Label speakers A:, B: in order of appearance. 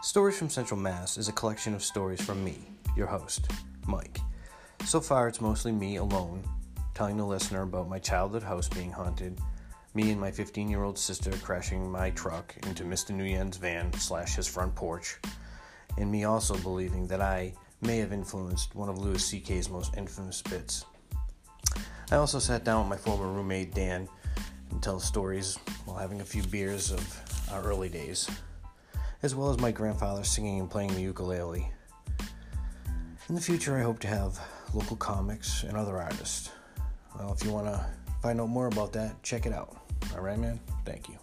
A: Stories from Central Mass is a collection of stories from me, your host, Mike. So far, it's mostly me alone, telling the listener about my childhood house being haunted, me and my 15 year old sister crashing my truck into Mr. Nguyen's van slash his front porch, and me also believing that I may have influenced one of Louis C.K.'s most infamous bits. I also sat down with my former roommate Dan and tell stories while having a few beers of our early days, as well as my grandfather singing and playing the ukulele. In the future, I hope to have local comics and other artists. Well, if you want to find out more about that, check it out. All right, man? Thank you.